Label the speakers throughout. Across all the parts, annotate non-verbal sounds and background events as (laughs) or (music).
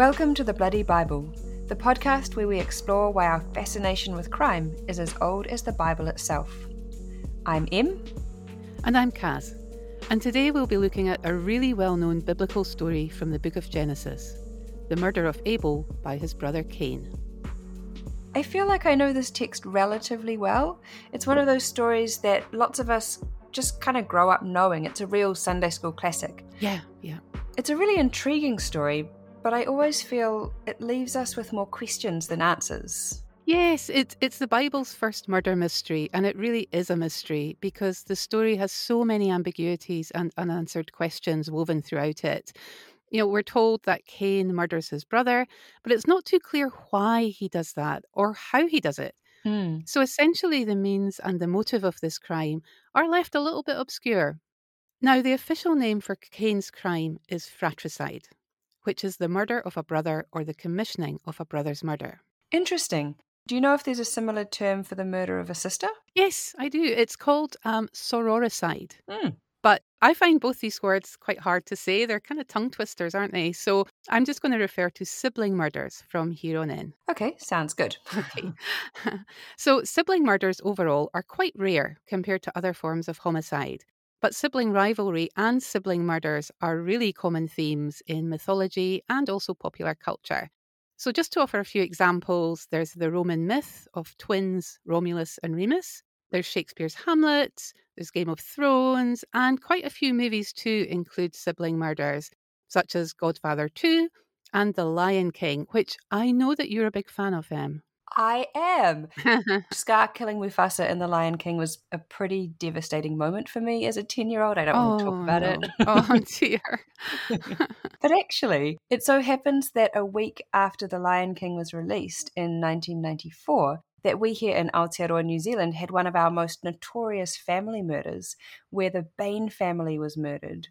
Speaker 1: Welcome to the Bloody Bible, the podcast where we explore why our fascination with crime is as old as the Bible itself. I'm Em.
Speaker 2: And I'm Caz. And today we'll be looking at a really well known biblical story from the book of Genesis the murder of Abel by his brother Cain.
Speaker 1: I feel like I know this text relatively well. It's one of those stories that lots of us just kind of grow up knowing. It's a real Sunday school classic.
Speaker 2: Yeah, yeah.
Speaker 1: It's a really intriguing story, but I always feel it leaves us with more questions than answers.
Speaker 2: Yes, it, it's the Bible's first murder mystery, and it really is a mystery because the story has so many ambiguities and unanswered questions woven throughout it. You know, we're told that Cain murders his brother, but it's not too clear why he does that or how he does it.
Speaker 1: Hmm.
Speaker 2: So essentially, the means and the motive of this crime are left a little bit obscure. Now, the official name for Cain's crime is fratricide, which is the murder of a brother or the commissioning of a brother's murder.
Speaker 1: Interesting. Do you know if there's a similar term for the murder of a sister?
Speaker 2: Yes, I do. It's called um, sororicide.
Speaker 1: Hmm.
Speaker 2: But I find both these words quite hard to say. They're kind of tongue twisters, aren't they? So I'm just going to refer to sibling murders from here on in.
Speaker 1: Okay, sounds good. (laughs)
Speaker 2: Okay. (laughs) so sibling murders overall are quite rare compared to other forms of homicide. But sibling rivalry and sibling murders are really common themes in mythology and also popular culture. So, just to offer a few examples, there's the Roman myth of twins Romulus and Remus. There's Shakespeare's Hamlet, there's Game of Thrones, and quite a few movies too include sibling murders, such as Godfather 2 and The Lion King, which I know that you're a big fan of them.
Speaker 1: I am. (laughs) Scar killing Mufasa in The Lion King was a pretty devastating moment for me as a 10 year old. I don't want to talk oh, about
Speaker 2: no.
Speaker 1: it.
Speaker 2: oh (laughs) dear. (laughs)
Speaker 1: But actually, it so happens that a week after The Lion King was released in 1994, that we here in Aotearoa, New Zealand, had one of our most notorious family murders, where the Bain family was murdered.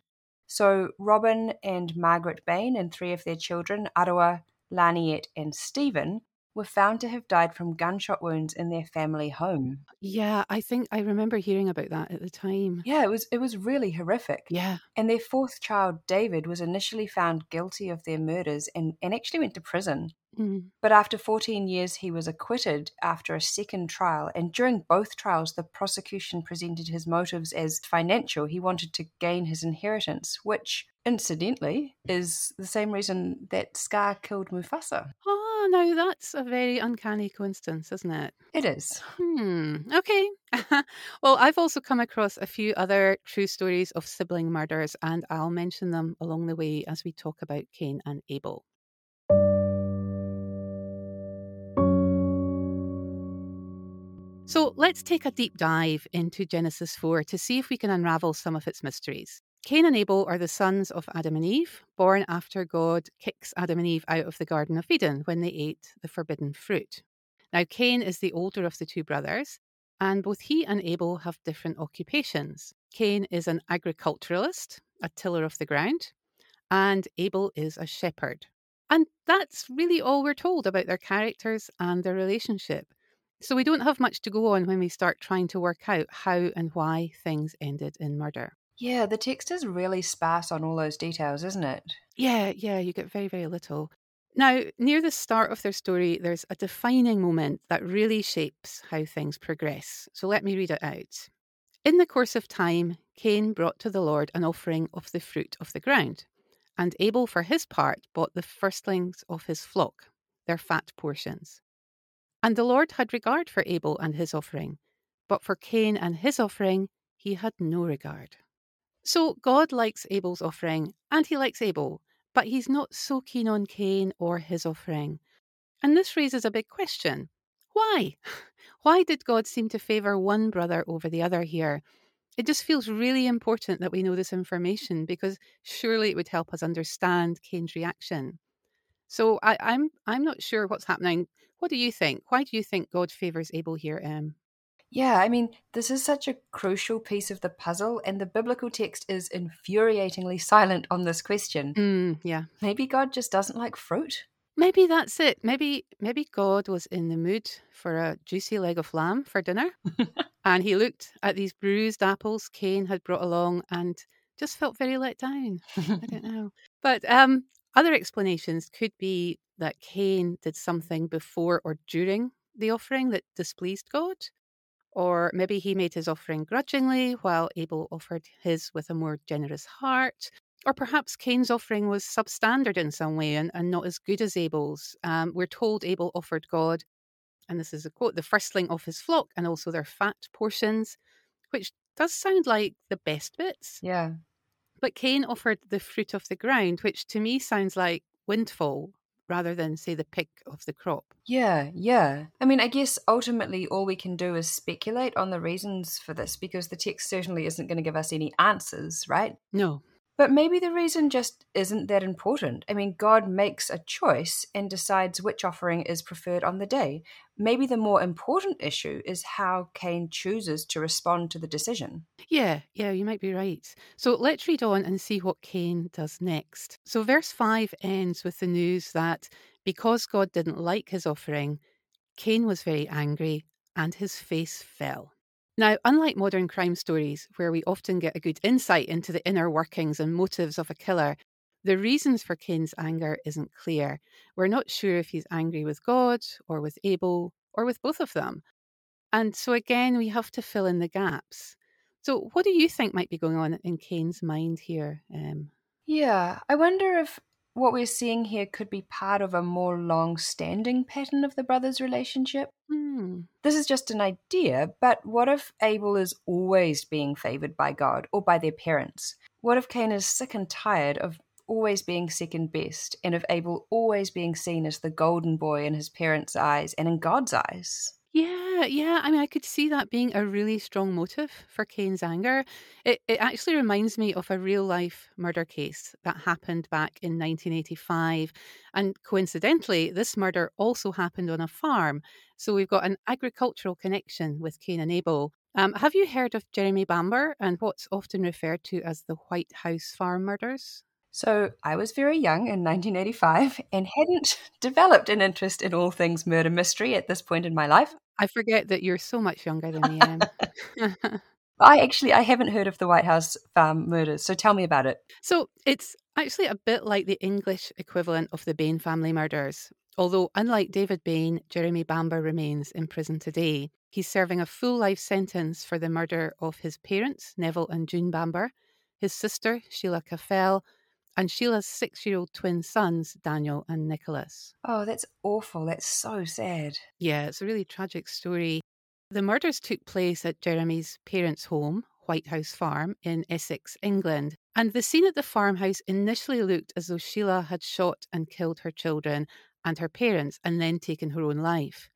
Speaker 1: So Robin and Margaret Bain and three of their children, Arawa, Laniet, and Stephen, were found to have died from gunshot wounds in their family home.
Speaker 2: Yeah, I think I remember hearing about that at the time.
Speaker 1: Yeah, it was it was really horrific.
Speaker 2: Yeah.
Speaker 1: And their fourth child, David, was initially found guilty of their murders and, and actually went to prison.
Speaker 2: Mm.
Speaker 1: But after 14 years, he was acquitted after a second trial. And during both trials, the prosecution presented his motives as financial. He wanted to gain his inheritance, which, incidentally, is the same reason that Scar killed Mufasa.
Speaker 2: Oh, no, that's a very uncanny coincidence, isn't it?
Speaker 1: It is.
Speaker 2: Hmm. Okay. (laughs) well, I've also come across a few other true stories of sibling murders, and I'll mention them along the way as we talk about Cain and Abel. So let's take a deep dive into Genesis 4 to see if we can unravel some of its mysteries. Cain and Abel are the sons of Adam and Eve, born after God kicks Adam and Eve out of the Garden of Eden when they ate the forbidden fruit. Now, Cain is the older of the two brothers, and both he and Abel have different occupations. Cain is an agriculturalist, a tiller of the ground, and Abel is a shepherd. And that's really all we're told about their characters and their relationship. So we don't have much to go on when we start trying to work out how and why things ended in murder.
Speaker 1: Yeah, the text is really sparse on all those details, isn't it?
Speaker 2: Yeah, yeah, you get very, very little. Now, near the start of their story, there's a defining moment that really shapes how things progress. So let me read it out. In the course of time, Cain brought to the Lord an offering of the fruit of the ground, and Abel, for his part, bought the firstlings of his flock, their fat portions. And the Lord had regard for Abel and his offering, but for Cain and his offering he had no regard. So God likes Abel's offering, and he likes Abel, but he's not so keen on Cain or his offering. And this raises a big question. Why? (laughs) Why did God seem to favour one brother over the other here? It just feels really important that we know this information because surely it would help us understand Cain's reaction. So I, I'm I'm not sure what's happening. What do you think? Why do you think God favours Abel here, Em?
Speaker 1: Yeah, I mean, this is such a crucial piece of the puzzle, and the biblical text is infuriatingly silent on this question.
Speaker 2: Mm, yeah.
Speaker 1: Maybe God just doesn't like fruit?
Speaker 2: Maybe that's it. Maybe maybe God was in the mood for a juicy leg of lamb for dinner, (laughs) and he looked at these bruised apples Cain had brought along and just felt very let down. I don't (laughs) know. But um, Other explanations could be that Cain did something before or during the offering that displeased God. Or maybe he made his offering grudgingly while Abel offered his with a more generous heart. Or perhaps Cain's offering was substandard in some way and, and not as good as Abel's. Um, we're told Abel offered God, and this is a quote, the firstling of his flock and also their fat portions, which does sound like the best bits.
Speaker 1: Yeah.
Speaker 2: But Cain offered the fruit of the ground, which to me sounds like windfall rather than, say, the pick of the crop.
Speaker 1: Yeah, yeah. I mean, I guess ultimately all we can do is speculate on the reasons for this because the text certainly isn't going to give us any answers, right?
Speaker 2: No.
Speaker 1: But maybe the reason just isn't that important. I mean, God makes a choice and decides which offering is preferred on the day. Maybe the more important issue is how Cain chooses to respond to the decision.
Speaker 2: Yeah, yeah, you might be right. So let's read on and see what Cain does next. So, verse 5 ends with the news that because God didn't like his offering, Cain was very angry and his face fell. Now, unlike modern crime stories, where we often get a good insight into the inner workings and motives of a killer, the reasons for Cain's anger isn't clear. We're not sure if he's angry with God or with Abel or with both of them. And so, again, we have to fill in the gaps. So, what do you think might be going on in Cain's mind here? Um,
Speaker 1: yeah, I wonder if what we're seeing here could be part of a more long standing pattern of the brothers' relationship.
Speaker 2: hmm.
Speaker 1: This is just an idea, but what if Abel is always being favored by God or by their parents? What if Cain is sick and tired of always being second best and of Abel always being seen as the golden boy in his parents' eyes and in God's eyes?
Speaker 2: Yeah. I mean, I could see that being a really strong motive for Cain's anger. It, it actually reminds me of a real life murder case that happened back in 1985. And coincidentally, this murder also happened on a farm. So we've got an agricultural connection with Cain and Abel. Um, have you heard of Jeremy Bamber and what's often referred to as the White House farm murders?
Speaker 1: So I was very young in 1985 and hadn't (laughs) developed an interest in all things murder mystery at this point in my life.
Speaker 2: I forget that you're so much younger than me. Em. (laughs)
Speaker 1: I actually I haven't heard of the White House um, farm murders, so tell me about it.
Speaker 2: So it's actually a bit like the English equivalent of the Bain family murders. Although, unlike David Bain, Jeremy Bamber remains in prison today. He's serving a full life sentence for the murder of his parents, Neville and June Bamber, his sister, Sheila Caffell, and Sheila's six year old twin sons, Daniel and Nicholas.
Speaker 1: Oh, that's awful. That's so sad.
Speaker 2: Yeah, it's a really tragic story. The murders took place at Jeremy's parents' home, White House Farm, in Essex, England. And the scene at the farmhouse initially looked as though Sheila had shot and killed her children and her parents and then taken her own life.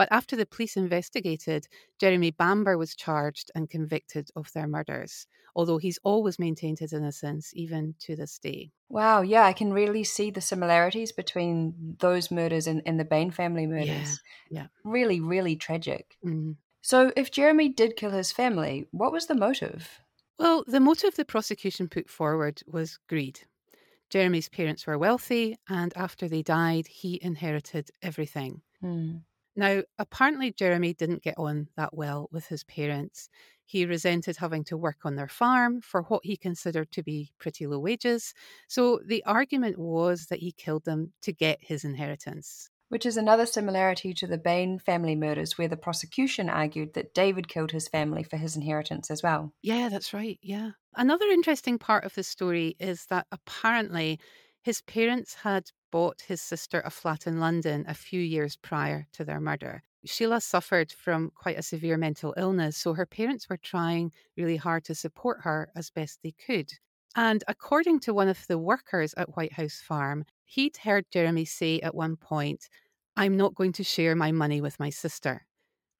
Speaker 2: But after the police investigated, Jeremy Bamber was charged and convicted of their murders, although he's always maintained his innocence, even to this day.
Speaker 1: Wow, yeah, I can really see the similarities between those murders and, and the Bain family murders.
Speaker 2: Yeah, yeah.
Speaker 1: Really, really tragic.
Speaker 2: Mm.
Speaker 1: So, if Jeremy did kill his family, what was the motive?
Speaker 2: Well, the motive the prosecution put forward was greed. Jeremy's parents were wealthy, and after they died, he inherited everything.
Speaker 1: Hmm.
Speaker 2: Now, apparently, Jeremy didn't get on that well with his parents. He resented having to work on their farm for what he considered to be pretty low wages. So the argument was that he killed them to get his inheritance.
Speaker 1: Which is another similarity to the Bain family murders, where the prosecution argued that David killed his family for his inheritance as well.
Speaker 2: Yeah, that's right. Yeah. Another interesting part of the story is that apparently his parents had bought his sister a flat in London a few years prior to their murder. Sheila suffered from quite a severe mental illness, so her parents were trying really hard to support her as best they could. And according to one of the workers at White House Farm, he'd heard Jeremy say at one point, I'm not going to share my money with my sister,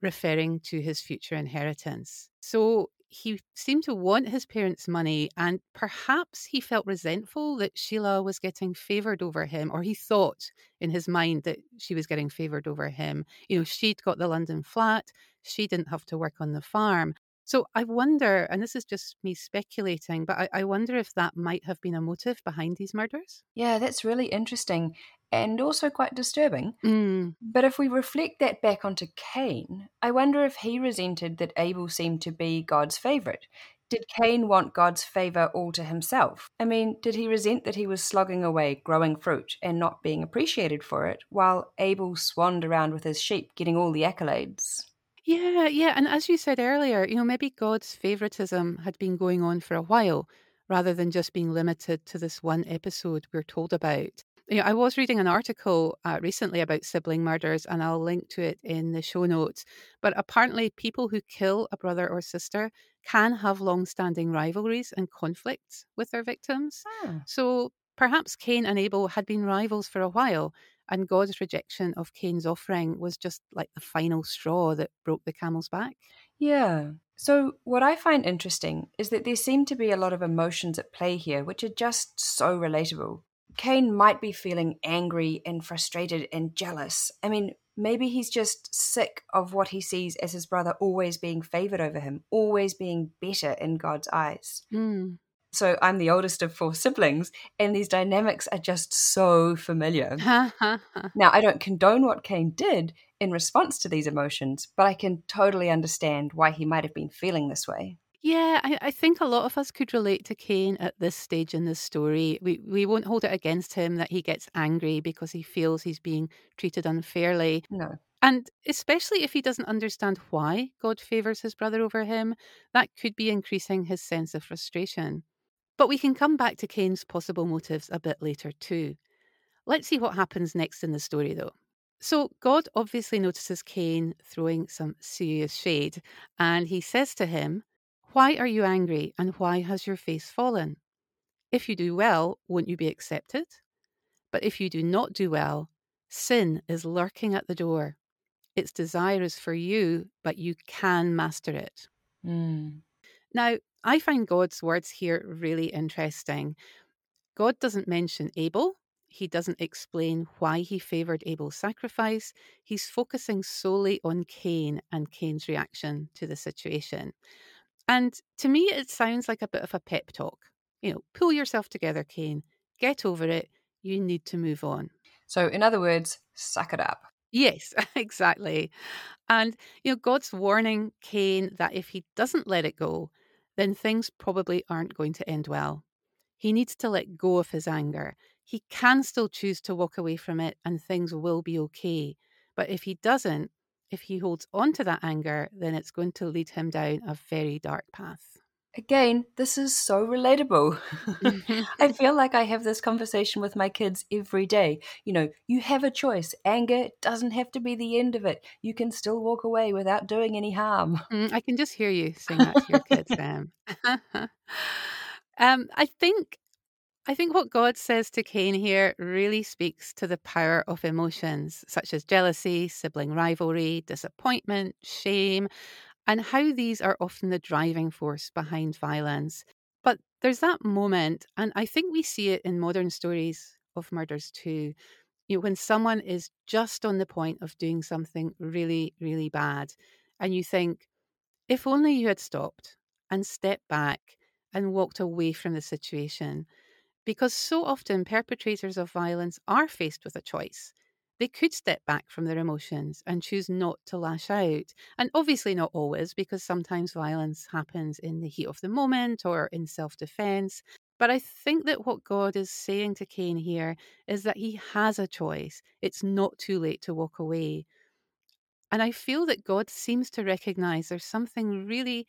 Speaker 2: referring to his future inheritance. So he seemed to want his parents' money, and perhaps he felt resentful that Sheila was getting favoured over him, or he thought in his mind that she was getting favoured over him. You know, she'd got the London flat, she didn't have to work on the farm. So I wonder, and this is just me speculating, but I, I wonder if that might have been a motive behind these murders.
Speaker 1: Yeah, that's really interesting and also quite disturbing.
Speaker 2: Mm.
Speaker 1: But if we reflect that back onto Cain, I wonder if he resented that Abel seemed to be God's favourite. Did Cain want God's favour all to himself? I mean, did he resent that he was slogging away, growing fruit, and not being appreciated for it, while Abel swanned around with his sheep, getting all the accolades?
Speaker 2: Yeah, yeah. And as you said earlier, you know, maybe God's favoritism had been going on for a while rather than just being limited to this one episode we're told about. I was reading an article uh, recently about sibling murders, and I'll link to it in the show notes. But apparently, people who kill a brother or sister can have long standing rivalries and conflicts with their victims.
Speaker 1: Ah.
Speaker 2: So perhaps Cain and Abel had been rivals for a while, and God's rejection of Cain's offering was just like the final straw that broke the camel's back.
Speaker 1: Yeah. So, what I find interesting is that there seem to be a lot of emotions at play here, which are just so relatable. Cain might be feeling angry and frustrated and jealous. I mean, maybe he's just sick of what he sees as his brother always being favored over him, always being better in God's eyes.
Speaker 2: Mm.
Speaker 1: So I'm the oldest of four siblings, and these dynamics are just so familiar. (laughs) now, I don't condone what Cain did in response to these emotions, but I can totally understand why he might have been feeling this way.
Speaker 2: Yeah, I, I think a lot of us could relate to Cain at this stage in the story. We we won't hold it against him that he gets angry because he feels he's being treated unfairly.
Speaker 1: No.
Speaker 2: And especially if he doesn't understand why God favours his brother over him, that could be increasing his sense of frustration. But we can come back to Cain's possible motives a bit later too. Let's see what happens next in the story though. So, God obviously notices Cain throwing some serious shade, and he says to him, Why are you angry, and why has your face fallen? If you do well, won't you be accepted? But if you do not do well, sin is lurking at the door. Its desire is for you, but you can master it.
Speaker 1: Mm.
Speaker 2: Now, I find God's words here really interesting. God doesn't mention Abel. He doesn't explain why he favored Abel's sacrifice. He's focusing solely on Cain and Cain's reaction to the situation. And to me, it sounds like a bit of a pep talk. You know, pull yourself together, Cain. Get over it. You need to move on.
Speaker 1: So, in other words, suck it up.
Speaker 2: Yes, (laughs) exactly. And, you know, God's warning Cain that if he doesn't let it go, then things probably aren't going to end well. He needs to let go of his anger. He can still choose to walk away from it and things will be okay. But if he doesn't, if he holds on to that anger, then it's going to lead him down a very dark path.
Speaker 1: Again, this is so relatable. (laughs) (laughs) I feel like I have this conversation with my kids every day. You know, you have a choice. Anger doesn't have to be the end of it. You can still walk away without doing any harm.
Speaker 2: Mm, I can just hear you saying that to your kids, (laughs) Sam. um, I think I think what God says to Cain here really speaks to the power of emotions such as jealousy, sibling rivalry, disappointment, shame, and how these are often the driving force behind violence. But there's that moment, and I think we see it in modern stories of murders too. You know, when someone is just on the point of doing something really, really bad, and you think, if only you had stopped and stepped back and walked away from the situation. Because so often perpetrators of violence are faced with a choice. They could step back from their emotions and choose not to lash out. And obviously, not always, because sometimes violence happens in the heat of the moment or in self defense. But I think that what God is saying to Cain here is that he has a choice. It's not too late to walk away. And I feel that God seems to recognize there's something really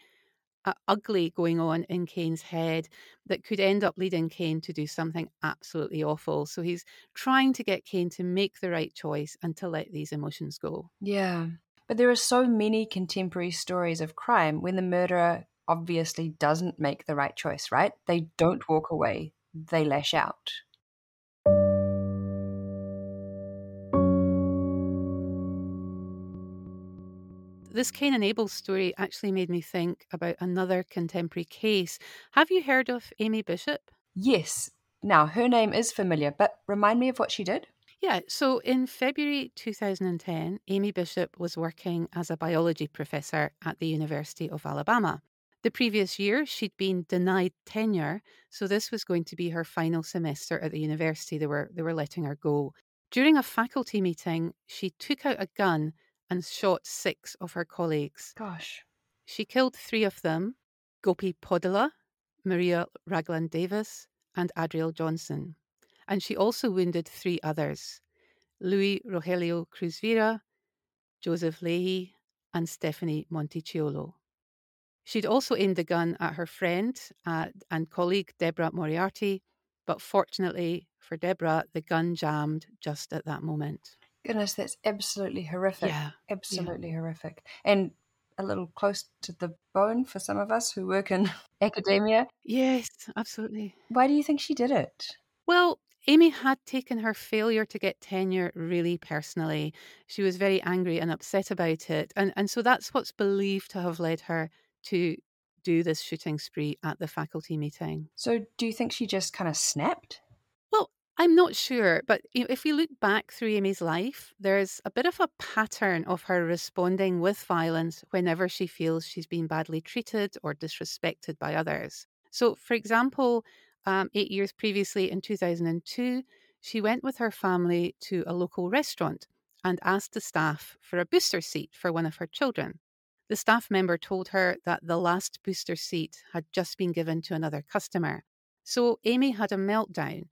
Speaker 2: uh, ugly going on in Cain's head that could end up leading Cain to do something absolutely awful. So he's trying to get Cain to make the right choice and to let these emotions go.
Speaker 1: Yeah. But there are so many contemporary stories of crime when the murderer obviously doesn't make the right choice, right? They don't walk away, they lash out.
Speaker 2: This Cain and Abel story actually made me think about another contemporary case. Have you heard of Amy Bishop?
Speaker 1: Yes. Now, her name is familiar, but remind me of what she did.
Speaker 2: Yeah, so in February 2010, Amy Bishop was working as a biology professor at the University of Alabama. The previous year, she'd been denied tenure, so this was going to be her final semester at the university. They were, they were letting her go. During a faculty meeting, she took out a gun and shot six of her colleagues.
Speaker 1: Gosh.
Speaker 2: She killed three of them, Gopi Podila, Maria Ragland Davis, and Adriel Johnson. And she also wounded three others Luis Rogelio Cruz-Vera, Joseph Leahy, and Stephanie Monticciolo. She'd also aimed the gun at her friend uh, and colleague Deborah Moriarty, but fortunately for Deborah, the gun jammed just at that moment.
Speaker 1: Goodness, that's absolutely horrific.
Speaker 2: Yeah.
Speaker 1: Absolutely yeah. horrific. And a little close to the bone for some of us who work in (laughs) academia.
Speaker 2: Yes, absolutely.
Speaker 1: Why do you think she did it?
Speaker 2: Well, Amy had taken her failure to get tenure really personally. She was very angry and upset about it. And, and so that's what's believed to have led her to do this shooting spree at the faculty meeting.
Speaker 1: So, do you think she just kind of snapped?
Speaker 2: I'm not sure, but if we look back through Amy's life, there's a bit of a pattern of her responding with violence whenever she feels she's been badly treated or disrespected by others. So, for example, um, eight years previously in 2002, she went with her family to a local restaurant and asked the staff for a booster seat for one of her children. The staff member told her that the last booster seat had just been given to another customer. So Amy had a meltdown.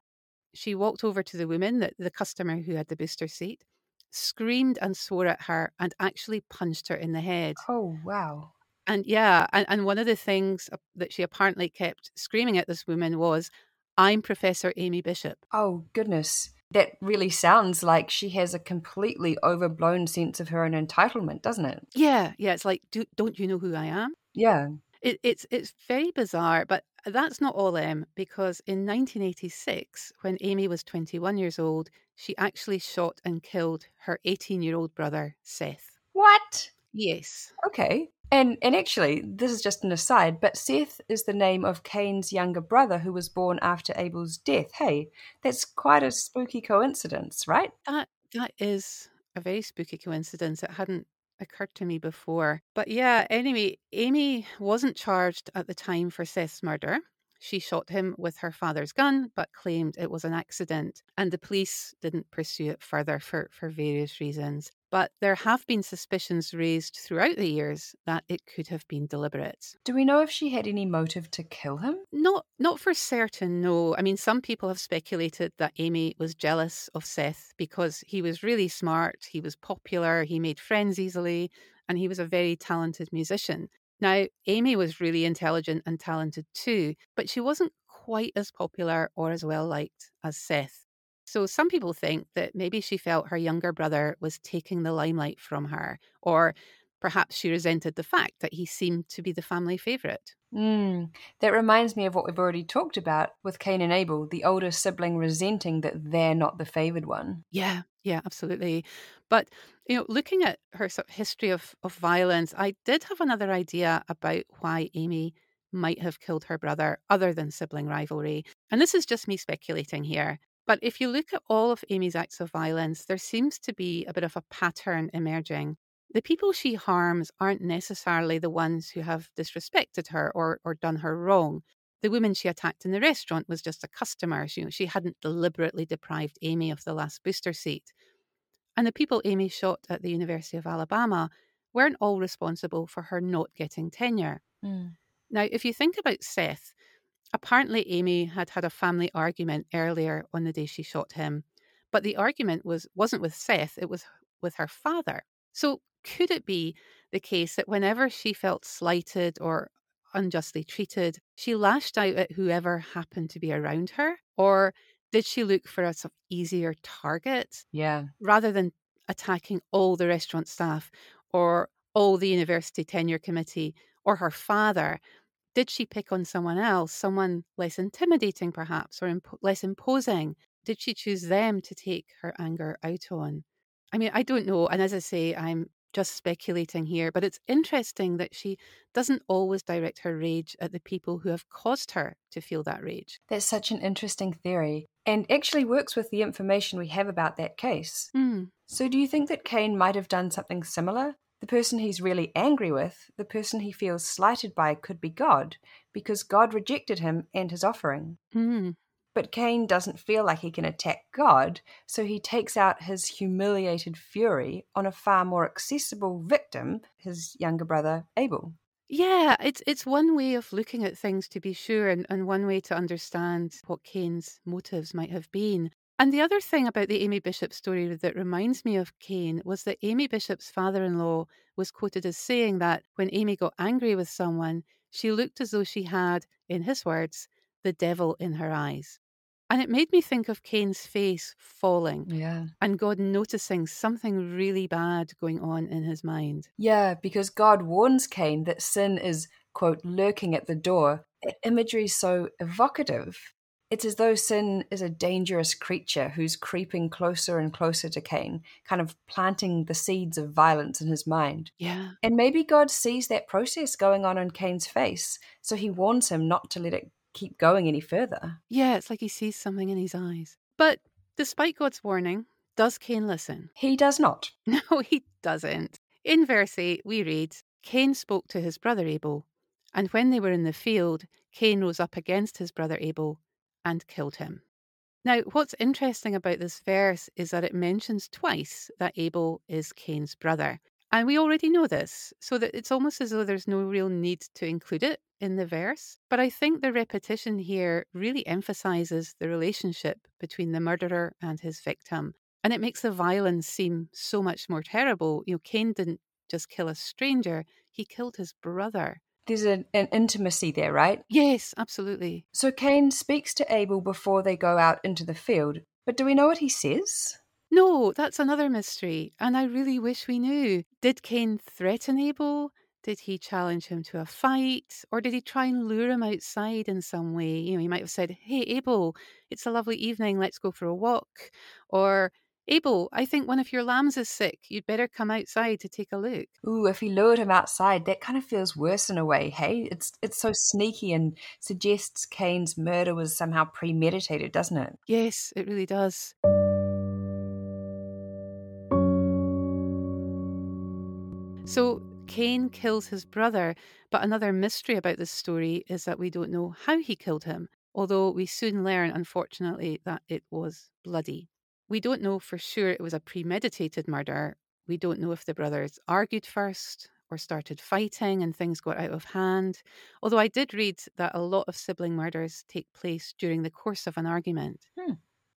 Speaker 2: She walked over to the woman, the, the customer who had the booster seat, screamed and swore at her, and actually punched her in the head.
Speaker 1: Oh, wow.
Speaker 2: And yeah, and, and one of the things that she apparently kept screaming at this woman was, I'm Professor Amy Bishop.
Speaker 1: Oh, goodness that really sounds like she has a completely overblown sense of her own entitlement, doesn't it?
Speaker 2: Yeah, yeah. It's like, do, don't you know who I am?
Speaker 1: Yeah.
Speaker 2: It, it's it's very bizarre, but that's not all Em, because in 1986, when Amy was 21 years old, she actually shot and killed her 18 year old brother, Seth.
Speaker 1: What?
Speaker 2: Yes.
Speaker 1: Okay. And and actually, this is just an aside, but Seth is the name of Cain's younger brother who was born after Abel's death. Hey, that's quite a spooky coincidence, right?
Speaker 2: That that is a very spooky coincidence. It hadn't occurred to me before. But yeah, anyway, Amy wasn't charged at the time for Seth's murder. She shot him with her father's gun, but claimed it was an accident, and the police didn't pursue it further for, for various reasons. But there have been suspicions raised throughout the years that it could have been deliberate.
Speaker 1: Do we know if she had any motive to kill him?
Speaker 2: Not not for certain, no. I mean some people have speculated that Amy was jealous of Seth because he was really smart, he was popular, he made friends easily, and he was a very talented musician. Now, Amy was really intelligent and talented too, but she wasn't quite as popular or as well liked as Seth. So some people think that maybe she felt her younger brother was taking the limelight from her, or perhaps she resented the fact that he seemed to be the family favourite.
Speaker 1: Mm, that reminds me of what we've already talked about with Cain and Abel, the older sibling resenting that they're not the favoured one.
Speaker 2: Yeah, yeah, absolutely. But you know, looking at her sort of history of, of violence, I did have another idea about why Amy might have killed her brother other than sibling rivalry. And this is just me speculating here. But if you look at all of Amy's acts of violence, there seems to be a bit of a pattern emerging. The people she harms aren't necessarily the ones who have disrespected her or, or done her wrong. The woman she attacked in the restaurant was just a customer. She, you know, she hadn't deliberately deprived Amy of the last booster seat. And the people Amy shot at the University of Alabama weren't all responsible for her not getting tenure. Mm. Now, if you think about Seth, apparently Amy had had a family argument earlier on the day she shot him, but the argument was wasn't with Seth, it was with her father. So could it be the case that whenever she felt slighted or unjustly treated, she lashed out at whoever happened to be around her? Or did she look for a sort of easier target?
Speaker 1: Yeah.
Speaker 2: Rather than attacking all the restaurant staff or all the university tenure committee or her father, did she pick on someone else, someone less intimidating perhaps or imp- less imposing? Did she choose them to take her anger out on? I mean, I don't know. And as I say, I'm just speculating here, but it's interesting that she doesn't always direct her rage at the people who have caused her to feel that rage.
Speaker 1: That's such an interesting theory and actually works with the information we have about that case.
Speaker 2: Mm.
Speaker 1: So, do you think that Cain might have done something similar? The person he's really angry with, the person he feels slighted by, could be God, because God rejected him and his offering.
Speaker 2: Mm.
Speaker 1: But Cain doesn't feel like he can attack God, so he takes out his humiliated fury on a far more accessible victim, his younger brother Abel.
Speaker 2: Yeah, it's it's one way of looking at things to be sure, and, and one way to understand what Cain's motives might have been. And the other thing about the Amy Bishop story that reminds me of Cain was that Amy Bishop's father in law was quoted as saying that when Amy got angry with someone, she looked as though she had, in his words, the devil in her eyes. And it made me think of Cain's face falling.
Speaker 1: Yeah.
Speaker 2: And God noticing something really bad going on in his mind.
Speaker 1: Yeah, because God warns Cain that sin is, quote, lurking at the door. Imagery is so evocative. It's as though sin is a dangerous creature who's creeping closer and closer to Cain, kind of planting the seeds of violence in his mind.
Speaker 2: Yeah.
Speaker 1: And maybe God sees that process going on in Cain's face, so he warns him not to let it keep going any further.
Speaker 2: Yeah, it's like he sees something in his eyes. But despite God's warning, does Cain listen?
Speaker 1: He does not. (laughs)
Speaker 2: No, he doesn't. In verse 8, we read Cain spoke to his brother Abel, and when they were in the field, Cain rose up against his brother Abel and killed him. Now, what's interesting about this verse is that it mentions twice that Abel is Cain's brother. And we already know this, so that it's almost as though there's no real need to include it in the verse. But I think the repetition here really emphasizes the relationship between the murderer and his victim. And it makes the violence seem so much more terrible. You know, Cain didn't just kill a stranger, he killed his brother.
Speaker 1: There's an, an intimacy there, right?
Speaker 2: Yes, absolutely.
Speaker 1: So Cain speaks to Abel before they go out into the field. But do we know what he says?
Speaker 2: No, that's another mystery, and I really wish we knew. Did Cain threaten Abel? Did he challenge him to a fight? Or did he try and lure him outside in some way? You know, he might have said, Hey, Abel, it's a lovely evening, let's go for a walk. Or, Abel, I think one of your lambs is sick. You'd better come outside to take a look.
Speaker 1: Ooh, if he lured him outside, that kind of feels worse in a way, hey? It's it's so sneaky and suggests Cain's murder was somehow premeditated, doesn't it?
Speaker 2: Yes, it really does. So Cain kills his brother, but another mystery about this story is that we don't know how he killed him, although we soon learn, unfortunately, that it was bloody. We don't know for sure it was a premeditated murder. We don't know if the brothers argued first or started fighting and things got out of hand. Although I did read that a lot of sibling murders take place during the course of an argument.
Speaker 1: Hmm.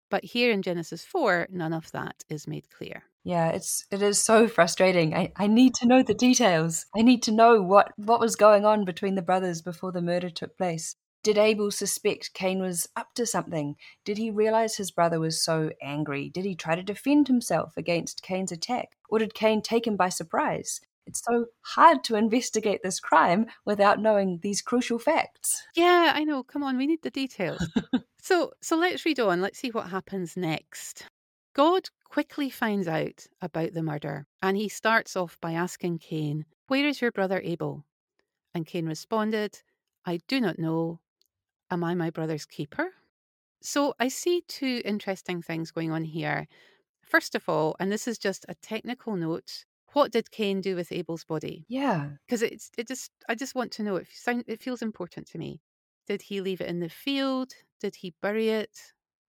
Speaker 2: But here in Genesis 4, none of that is made clear.
Speaker 1: Yeah, it's it is so frustrating. I, I need to know the details. I need to know what, what was going on between the brothers before the murder took place. Did Abel suspect Cain was up to something? Did he realize his brother was so angry? Did he try to defend himself against Cain's attack? Or did Cain take him by surprise? It's so hard to (laughs) investigate this crime without knowing these crucial facts.
Speaker 2: Yeah, I know. Come on, we need the details. (laughs) so so let's read on. Let's see what happens next. God quickly finds out about the murder, and he starts off by asking Cain, Where is your brother Abel? And Cain responded, I do not know. Am I my brother's keeper? So I see two interesting things going on here. First of all, and this is just a technical note, what did Cain do with Abel's body?
Speaker 1: Yeah.
Speaker 2: Because it's it just I just want to know. It sound it feels important to me. Did he leave it in the field? Did he bury it?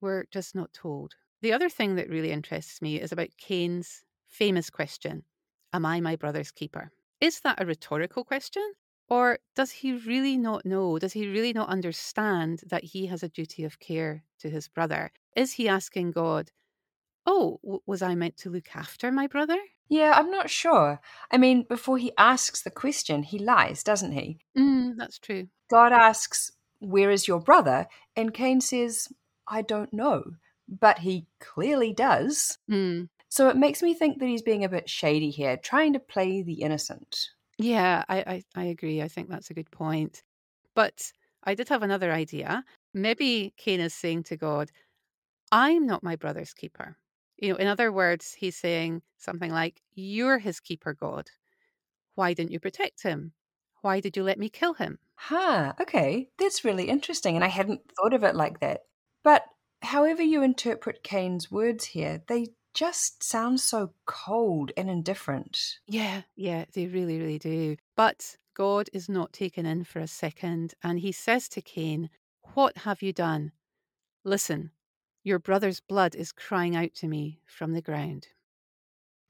Speaker 2: We're just not told. The other thing that really interests me is about Cain's famous question Am I my brother's keeper? Is that a rhetorical question? Or does he really not know? Does he really not understand that he has a duty of care to his brother? Is he asking God, Oh, w- was I meant to look after my brother?
Speaker 1: Yeah, I'm not sure. I mean, before he asks the question, he lies, doesn't he?
Speaker 2: Mm, that's true.
Speaker 1: God asks, Where is your brother? And Cain says, I don't know. But he clearly does.
Speaker 2: Mm.
Speaker 1: So it makes me think that he's being a bit shady here, trying to play the innocent.
Speaker 2: Yeah, I, I, I agree. I think that's a good point. But I did have another idea. Maybe Cain is saying to God, I'm not my brother's keeper. You know, in other words, he's saying something like, You're his keeper, God. Why didn't you protect him? Why did you let me kill him?
Speaker 1: Huh, okay, that's really interesting, and I hadn't mm. thought of it like that. But however you interpret Cain's words here, they just sound so cold and indifferent.
Speaker 2: Yeah, yeah, they really, really do. But God is not taken in for a second, and he says to Cain, What have you done? Listen, your brother's blood is crying out to me from the ground.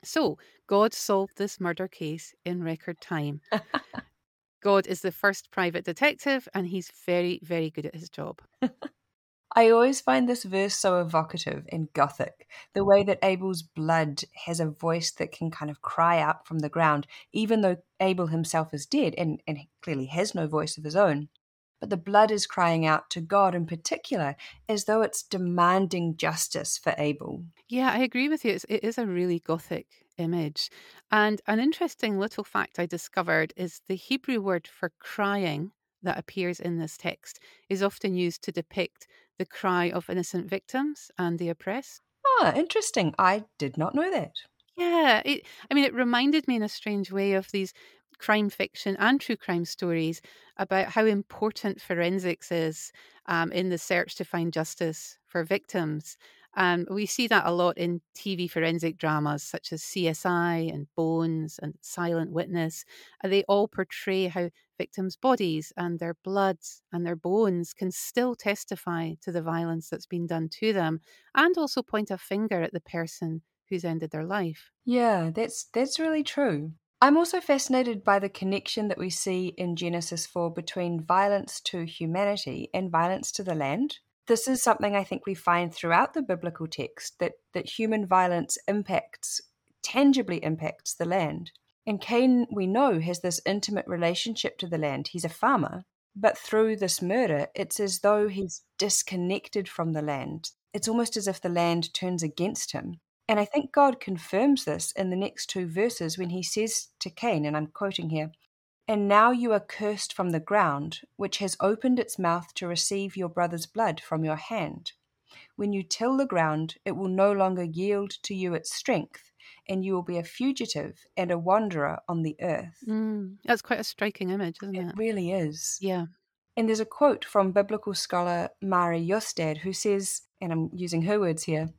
Speaker 2: So, God solved this murder case in record time. (laughs) God is the first private detective and he's very, very good at his job. (laughs)
Speaker 1: I always find this verse so evocative and gothic. The way that Abel's blood has a voice that can kind of cry out from the ground, even though Abel himself is dead and, and clearly has no voice of his own. But the blood is crying out to God in particular, as though it's demanding justice for Abel.
Speaker 2: Yeah, I agree with you. It's, it is a really gothic image. And an interesting little fact I discovered is the Hebrew word for crying that appears in this text is often used to depict the cry of innocent victims and the oppressed.
Speaker 1: Ah, interesting. I did not know that.
Speaker 2: Yeah, it, I mean, it reminded me in a strange way of these crime fiction and true crime stories about how important forensics is um, in the search to find justice for victims. Um, we see that a lot in TV forensic dramas such as CSI and Bones and Silent Witness. They all portray how victims' bodies and their blood and their bones can still testify to the violence that's been done to them and also point a finger at the person who's ended their life.
Speaker 1: Yeah, that's that's really true. I'm also fascinated by the connection that we see in Genesis 4 between violence to humanity and violence to the land this is something I think we find throughout the biblical text that, that human violence impacts, tangibly impacts the land. And Cain, we know, has this intimate relationship to the land. He's a farmer. But through this murder, it's as though he's disconnected from the land. It's almost as if the land turns against him. And I think God confirms this in the next two verses when he says to Cain, and I'm quoting here, and now you are cursed from the ground, which has opened its mouth to receive your brother's blood from your hand. When you till the ground, it will no longer yield to you its strength, and you will be a fugitive and a wanderer on the earth.
Speaker 2: Mm, that's quite a striking image, isn't it?
Speaker 1: It really is.
Speaker 2: Yeah.
Speaker 1: And there's a quote from biblical scholar Mari Jørstad who says, and I'm using her words here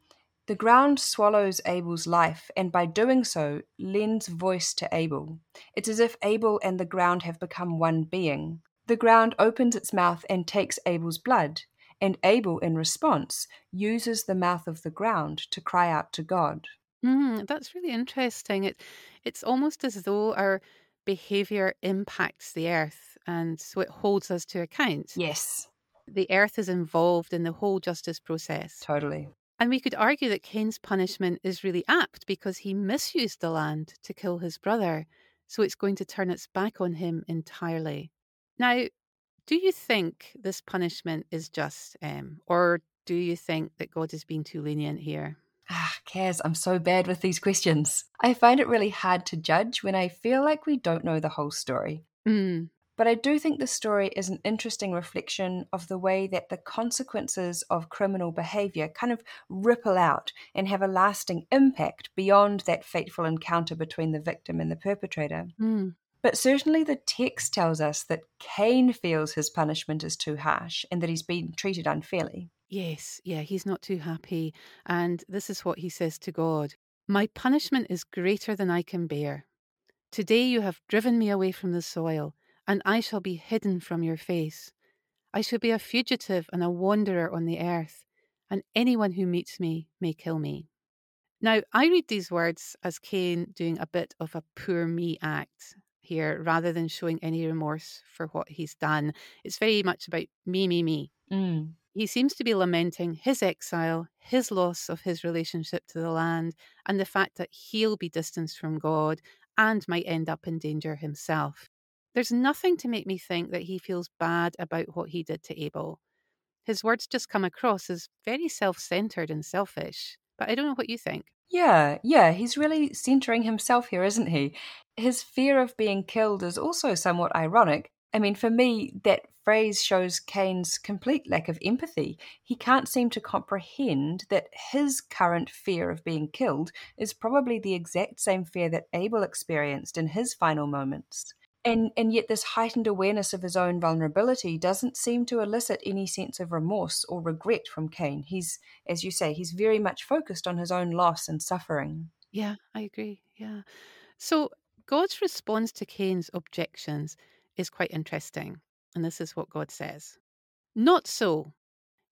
Speaker 1: the ground swallows Abel's life, and by doing so, lends voice to Abel. It's as if Abel and the ground have become one being. The ground opens its mouth and takes Abel's blood, and Abel, in response, uses the mouth of the ground to cry out to God.
Speaker 2: Mm, that's really interesting. It, it's almost as though our behavior impacts the earth, and so it holds us to account.
Speaker 1: Yes.
Speaker 2: The earth is involved in the whole justice process.
Speaker 1: Totally.
Speaker 2: And we could argue that Cain's punishment is really apt because he misused the land to kill his brother, so it's going to turn its back on him entirely. Now, do you think this punishment is just, um, or do you think that God is being too lenient here?
Speaker 1: Ah, Caz, I'm so bad with these questions. I find it really hard to judge when I feel like we don't know the whole story.
Speaker 2: Mm.
Speaker 1: But I do think the story is an interesting reflection of the way that the consequences of criminal behavior kind of ripple out and have a lasting impact beyond that fateful encounter between the victim and the perpetrator.
Speaker 2: Mm.
Speaker 1: But certainly the text tells us that Cain feels his punishment is too harsh and that he's been treated unfairly.
Speaker 2: Yes, yeah, he's not too happy. And this is what he says to God My punishment is greater than I can bear. Today you have driven me away from the soil and I shall be hidden from your face. I shall be a fugitive and a wanderer on the earth, and anyone who meets me may kill me. Now, I read these words as Cain doing a bit of a poor me act here rather than showing any remorse for what he's done. It's very much about me, me, me.
Speaker 1: Mm.
Speaker 2: He seems to be lamenting his exile, his loss of his relationship to the land, and the fact that he'll be distanced from God and might end up in danger himself. There's nothing to make me think that he feels bad about what he did to Abel. His words just come across as very self centered and selfish. But I don't know what you think.
Speaker 1: Yeah, yeah, he's really centering himself here, isn't he? His fear of being killed is also somewhat ironic. I mean, for me, that phrase shows Cain's complete lack of empathy. He can't seem to comprehend that his current fear of being killed is probably the exact same fear that Abel experienced in his final moments and and yet this heightened awareness of his own vulnerability doesn't seem to elicit any sense of remorse or regret from Cain. He's, as you say, he's very much focused on his own loss and suffering.
Speaker 2: Yeah, I agree. Yeah. So God's response to Cain's objections is quite interesting. And this is what God says Not so.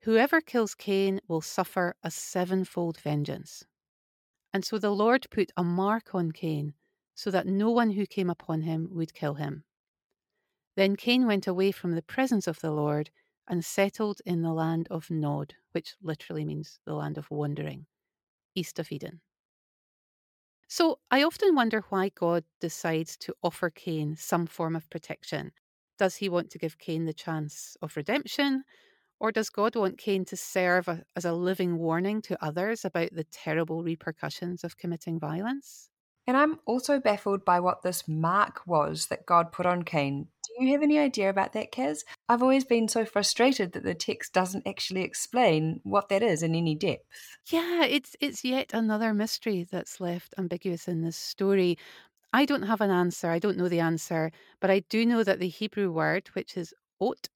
Speaker 2: Whoever kills Cain will suffer a sevenfold vengeance. And so the Lord put a mark on Cain so that no one who came upon him would kill him. Then Cain went away from the presence of the Lord and settled in the land of Nod, which literally means the land of wandering, east of Eden. So I often wonder why God decides to offer Cain some form of protection. Does he want to give Cain the chance of redemption? Or does God want Cain to serve as a living warning to others about the terrible repercussions of committing violence?
Speaker 1: And I'm also baffled by what this mark was that God put on Cain. Do you have any idea about that, Caz? I've always been so frustrated that the text doesn't actually explain what that is in any depth.
Speaker 2: Yeah, it's it's yet another mystery that's left ambiguous in this story. I don't have an answer. I don't know the answer, but I do know that the Hebrew word, which is ot,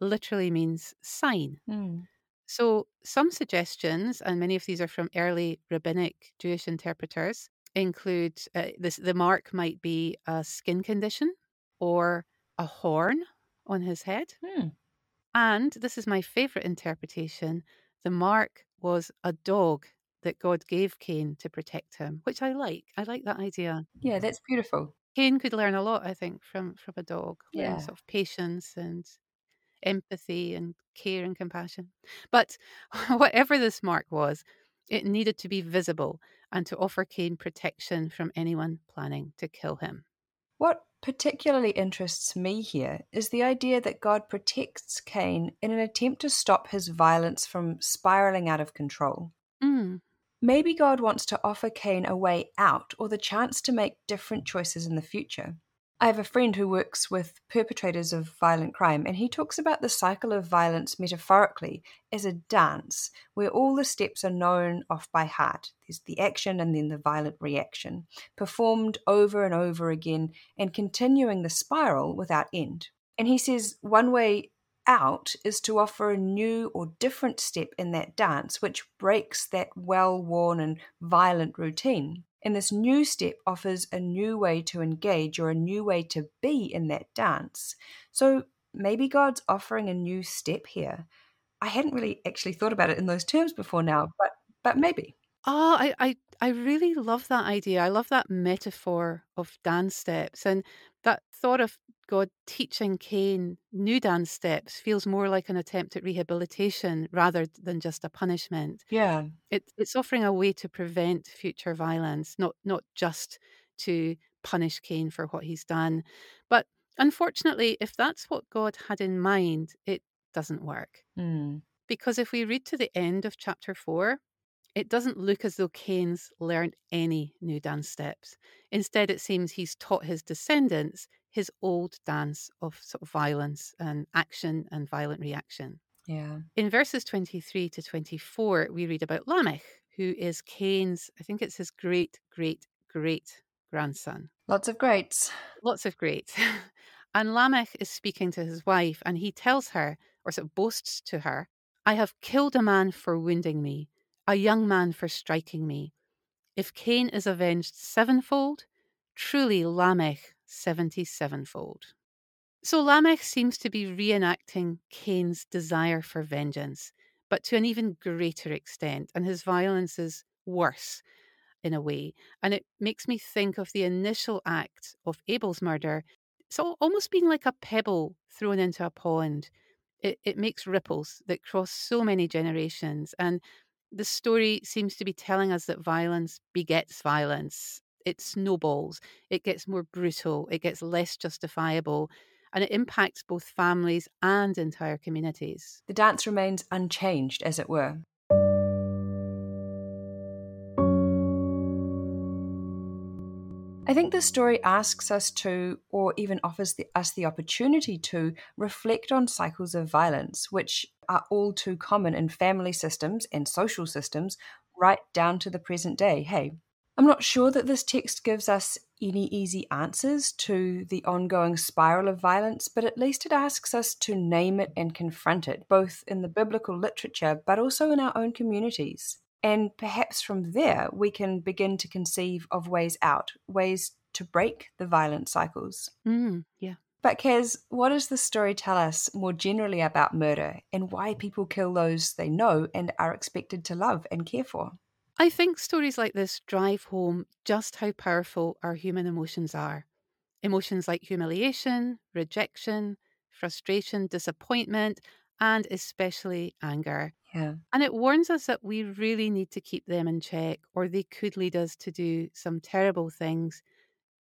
Speaker 2: literally means sign.
Speaker 1: Hmm.
Speaker 2: So, some suggestions, and many of these are from early rabbinic Jewish interpreters, include uh, this, the mark might be a skin condition or a horn on his head.
Speaker 1: Hmm.
Speaker 2: And this is my favorite interpretation the mark was a dog that God gave Cain to protect him, which I like. I like that idea.
Speaker 1: Yeah, that's beautiful.
Speaker 2: Cain could learn a lot, I think, from from a dog.
Speaker 1: Yeah.
Speaker 2: sort of patience and empathy and care and compassion. But (laughs) whatever this mark was, it needed to be visible and to offer Cain protection from anyone planning to kill him.
Speaker 1: What particularly interests me here is the idea that God protects Cain in an attempt to stop his violence from spiraling out of control.
Speaker 2: Mm.
Speaker 1: Maybe God wants to offer Cain a way out or the chance to make different choices in the future. I have a friend who works with perpetrators of violent crime, and he talks about the cycle of violence metaphorically as a dance where all the steps are known off by heart. There's the action and then the violent reaction, performed over and over again and continuing the spiral without end. And he says one way out is to offer a new or different step in that dance which breaks that well worn and violent routine. And this new step offers a new way to engage or a new way to be in that dance. So maybe God's offering a new step here. I hadn't really actually thought about it in those terms before now, but but maybe.
Speaker 2: Oh, I, I, I really love that idea. I love that metaphor of dance steps and that thought of God teaching Cain new dance steps feels more like an attempt at rehabilitation rather than just a punishment.
Speaker 1: Yeah.
Speaker 2: It, it's offering a way to prevent future violence, not not just to punish Cain for what he's done. But unfortunately, if that's what God had in mind, it doesn't work.
Speaker 1: Mm.
Speaker 2: Because if we read to the end of chapter four, it doesn't look as though Cain's learned any new dance steps. Instead, it seems he's taught his descendants his old dance of sort of violence and action and violent reaction.
Speaker 1: Yeah.
Speaker 2: In verses 23 to 24, we read about Lamech, who is Cain's, I think it's his great, great, great grandson.
Speaker 1: Lots of greats.
Speaker 2: Lots of greats. (laughs) and Lamech is speaking to his wife, and he tells her, or sort of boasts to her, I have killed a man for wounding me, a young man for striking me. If Cain is avenged sevenfold, truly Lamech seventy sevenfold. So Lamech seems to be reenacting Cain's desire for vengeance, but to an even greater extent, and his violence is worse in a way. And it makes me think of the initial act of Abel's murder. It's almost being like a pebble thrown into a pond. It, it makes ripples that cross so many generations. And the story seems to be telling us that violence begets violence. It snowballs, it gets more brutal, it gets less justifiable, and it impacts both families and entire communities.
Speaker 1: The dance remains unchanged, as it were. I think this story asks us to, or even offers the, us the opportunity to, reflect on cycles of violence, which are all too common in family systems and social systems, right down to the present day. Hey, I'm not sure that this text gives us any easy answers to the ongoing spiral of violence, but at least it asks us to name it and confront it, both in the biblical literature but also in our own communities. And perhaps from there, we can begin to conceive of ways out, ways to break the violent cycles.
Speaker 2: Mm, yeah.
Speaker 1: But, Caz, what does the story tell us more generally about murder and why people kill those they know and are expected to love and care for?
Speaker 2: I think stories like this drive home just how powerful our human emotions are. Emotions like humiliation, rejection, frustration, disappointment, and especially anger.
Speaker 1: Yeah.
Speaker 2: And it warns us that we really need to keep them in check, or they could lead us to do some terrible things,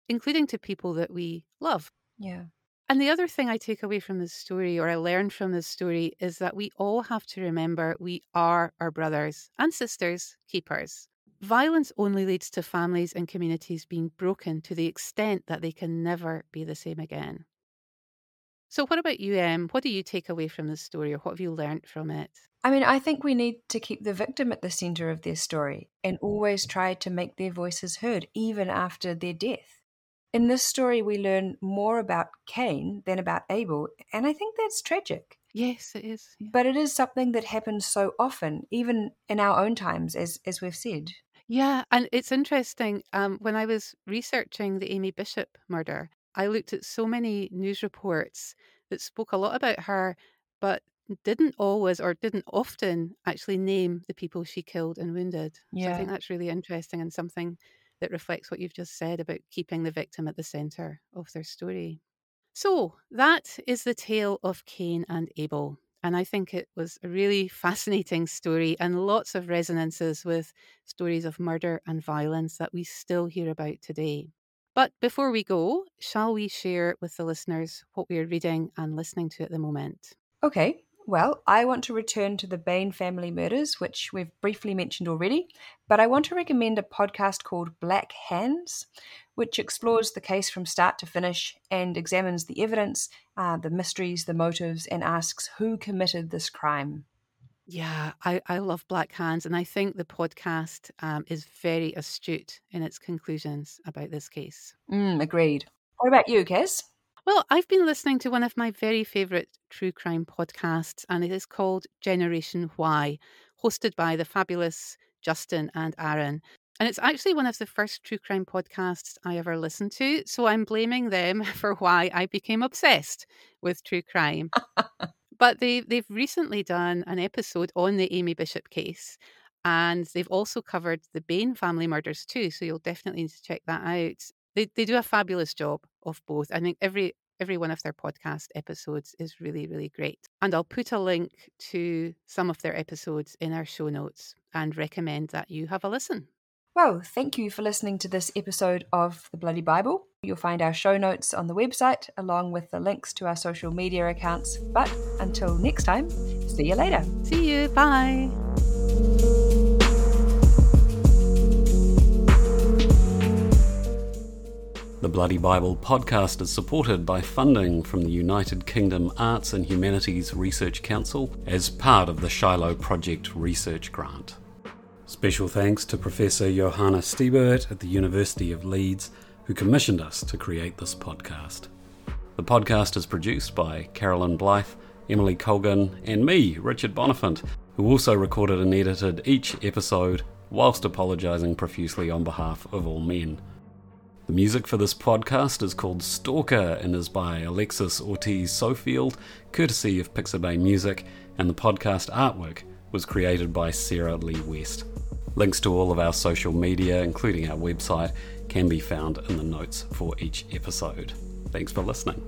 Speaker 2: including to people that we love.
Speaker 1: Yeah.
Speaker 2: And the other thing I take away from this story, or I learned from this story, is that we all have to remember we are our brothers and sisters' keepers. Violence only leads to families and communities being broken to the extent that they can never be the same again. So, what about you, Em? What do you take away from this story, or what have you learnt from it?
Speaker 1: I mean, I think we need to keep the victim at the center of their story and always try to make their voices heard, even after their death. In this story, we learn more about Cain than about Abel, and I think that's tragic.
Speaker 2: Yes, it is.
Speaker 1: Yeah. But it is something that happens so often, even in our own times, as, as we've said.
Speaker 2: Yeah, and it's interesting. Um, when I was researching the Amy Bishop murder, I looked at so many news reports that spoke a lot about her, but didn't always or didn't often actually name the people she killed and wounded. Yeah. So I think that's really interesting and something that reflects what you've just said about keeping the victim at the centre of their story. So that is the tale of Cain and Abel. And I think it was a really (laughs) fascinating story and lots of resonances with stories of murder and violence that we still hear about today. But before we go, shall we share with the listeners what we are reading and listening to at the moment?
Speaker 1: Okay. Well, I want to return to the Bain family murders, which we've briefly mentioned already, but I want to recommend a podcast called Black Hands, which explores the case from start to finish and examines the evidence, uh, the mysteries, the motives, and asks who committed this crime.
Speaker 2: Yeah, I, I love Black Hands, and I think the podcast um, is very astute in its conclusions about this case.
Speaker 1: Mm, agreed. What about you, Caz?
Speaker 2: Well, I've been listening to one of my very favourite true crime podcasts, and it is called Generation Why, hosted by the fabulous Justin and Aaron. And it's actually one of the first true crime podcasts I ever listened to. So I'm blaming them (laughs) for why I became obsessed with true crime. (laughs) But they they've recently done an episode on the Amy Bishop case, and they've also covered the Bain family murders too. So you'll definitely need to check that out. They they do a fabulous job of both. I think every every one of their podcast episodes is really really great. And I'll put a link to some of their episodes in our show notes and recommend that you have a listen.
Speaker 1: Well, thank you for listening to this episode of The Bloody Bible. You'll find our show notes on the website along with the links to our social media accounts. But until next time, see you later.
Speaker 2: See you. Bye.
Speaker 3: The Bloody Bible podcast is supported by funding from the United Kingdom Arts and Humanities Research Council as part of the Shiloh Project Research Grant. Special thanks to Professor Johanna Stiebert at the University of Leeds, who commissioned us to create this podcast. The podcast is produced by Carolyn Blyth, Emily Colgan, and me, Richard Bonifant, who also recorded and edited each episode whilst apologising profusely on behalf of all men. The music for this podcast is called Stalker and is by Alexis Ortiz Sofield, courtesy of Pixabay Music, and the podcast artwork was created by Sarah Lea West. Links to all of our social media, including our website, can be found in the notes for each episode. Thanks for listening.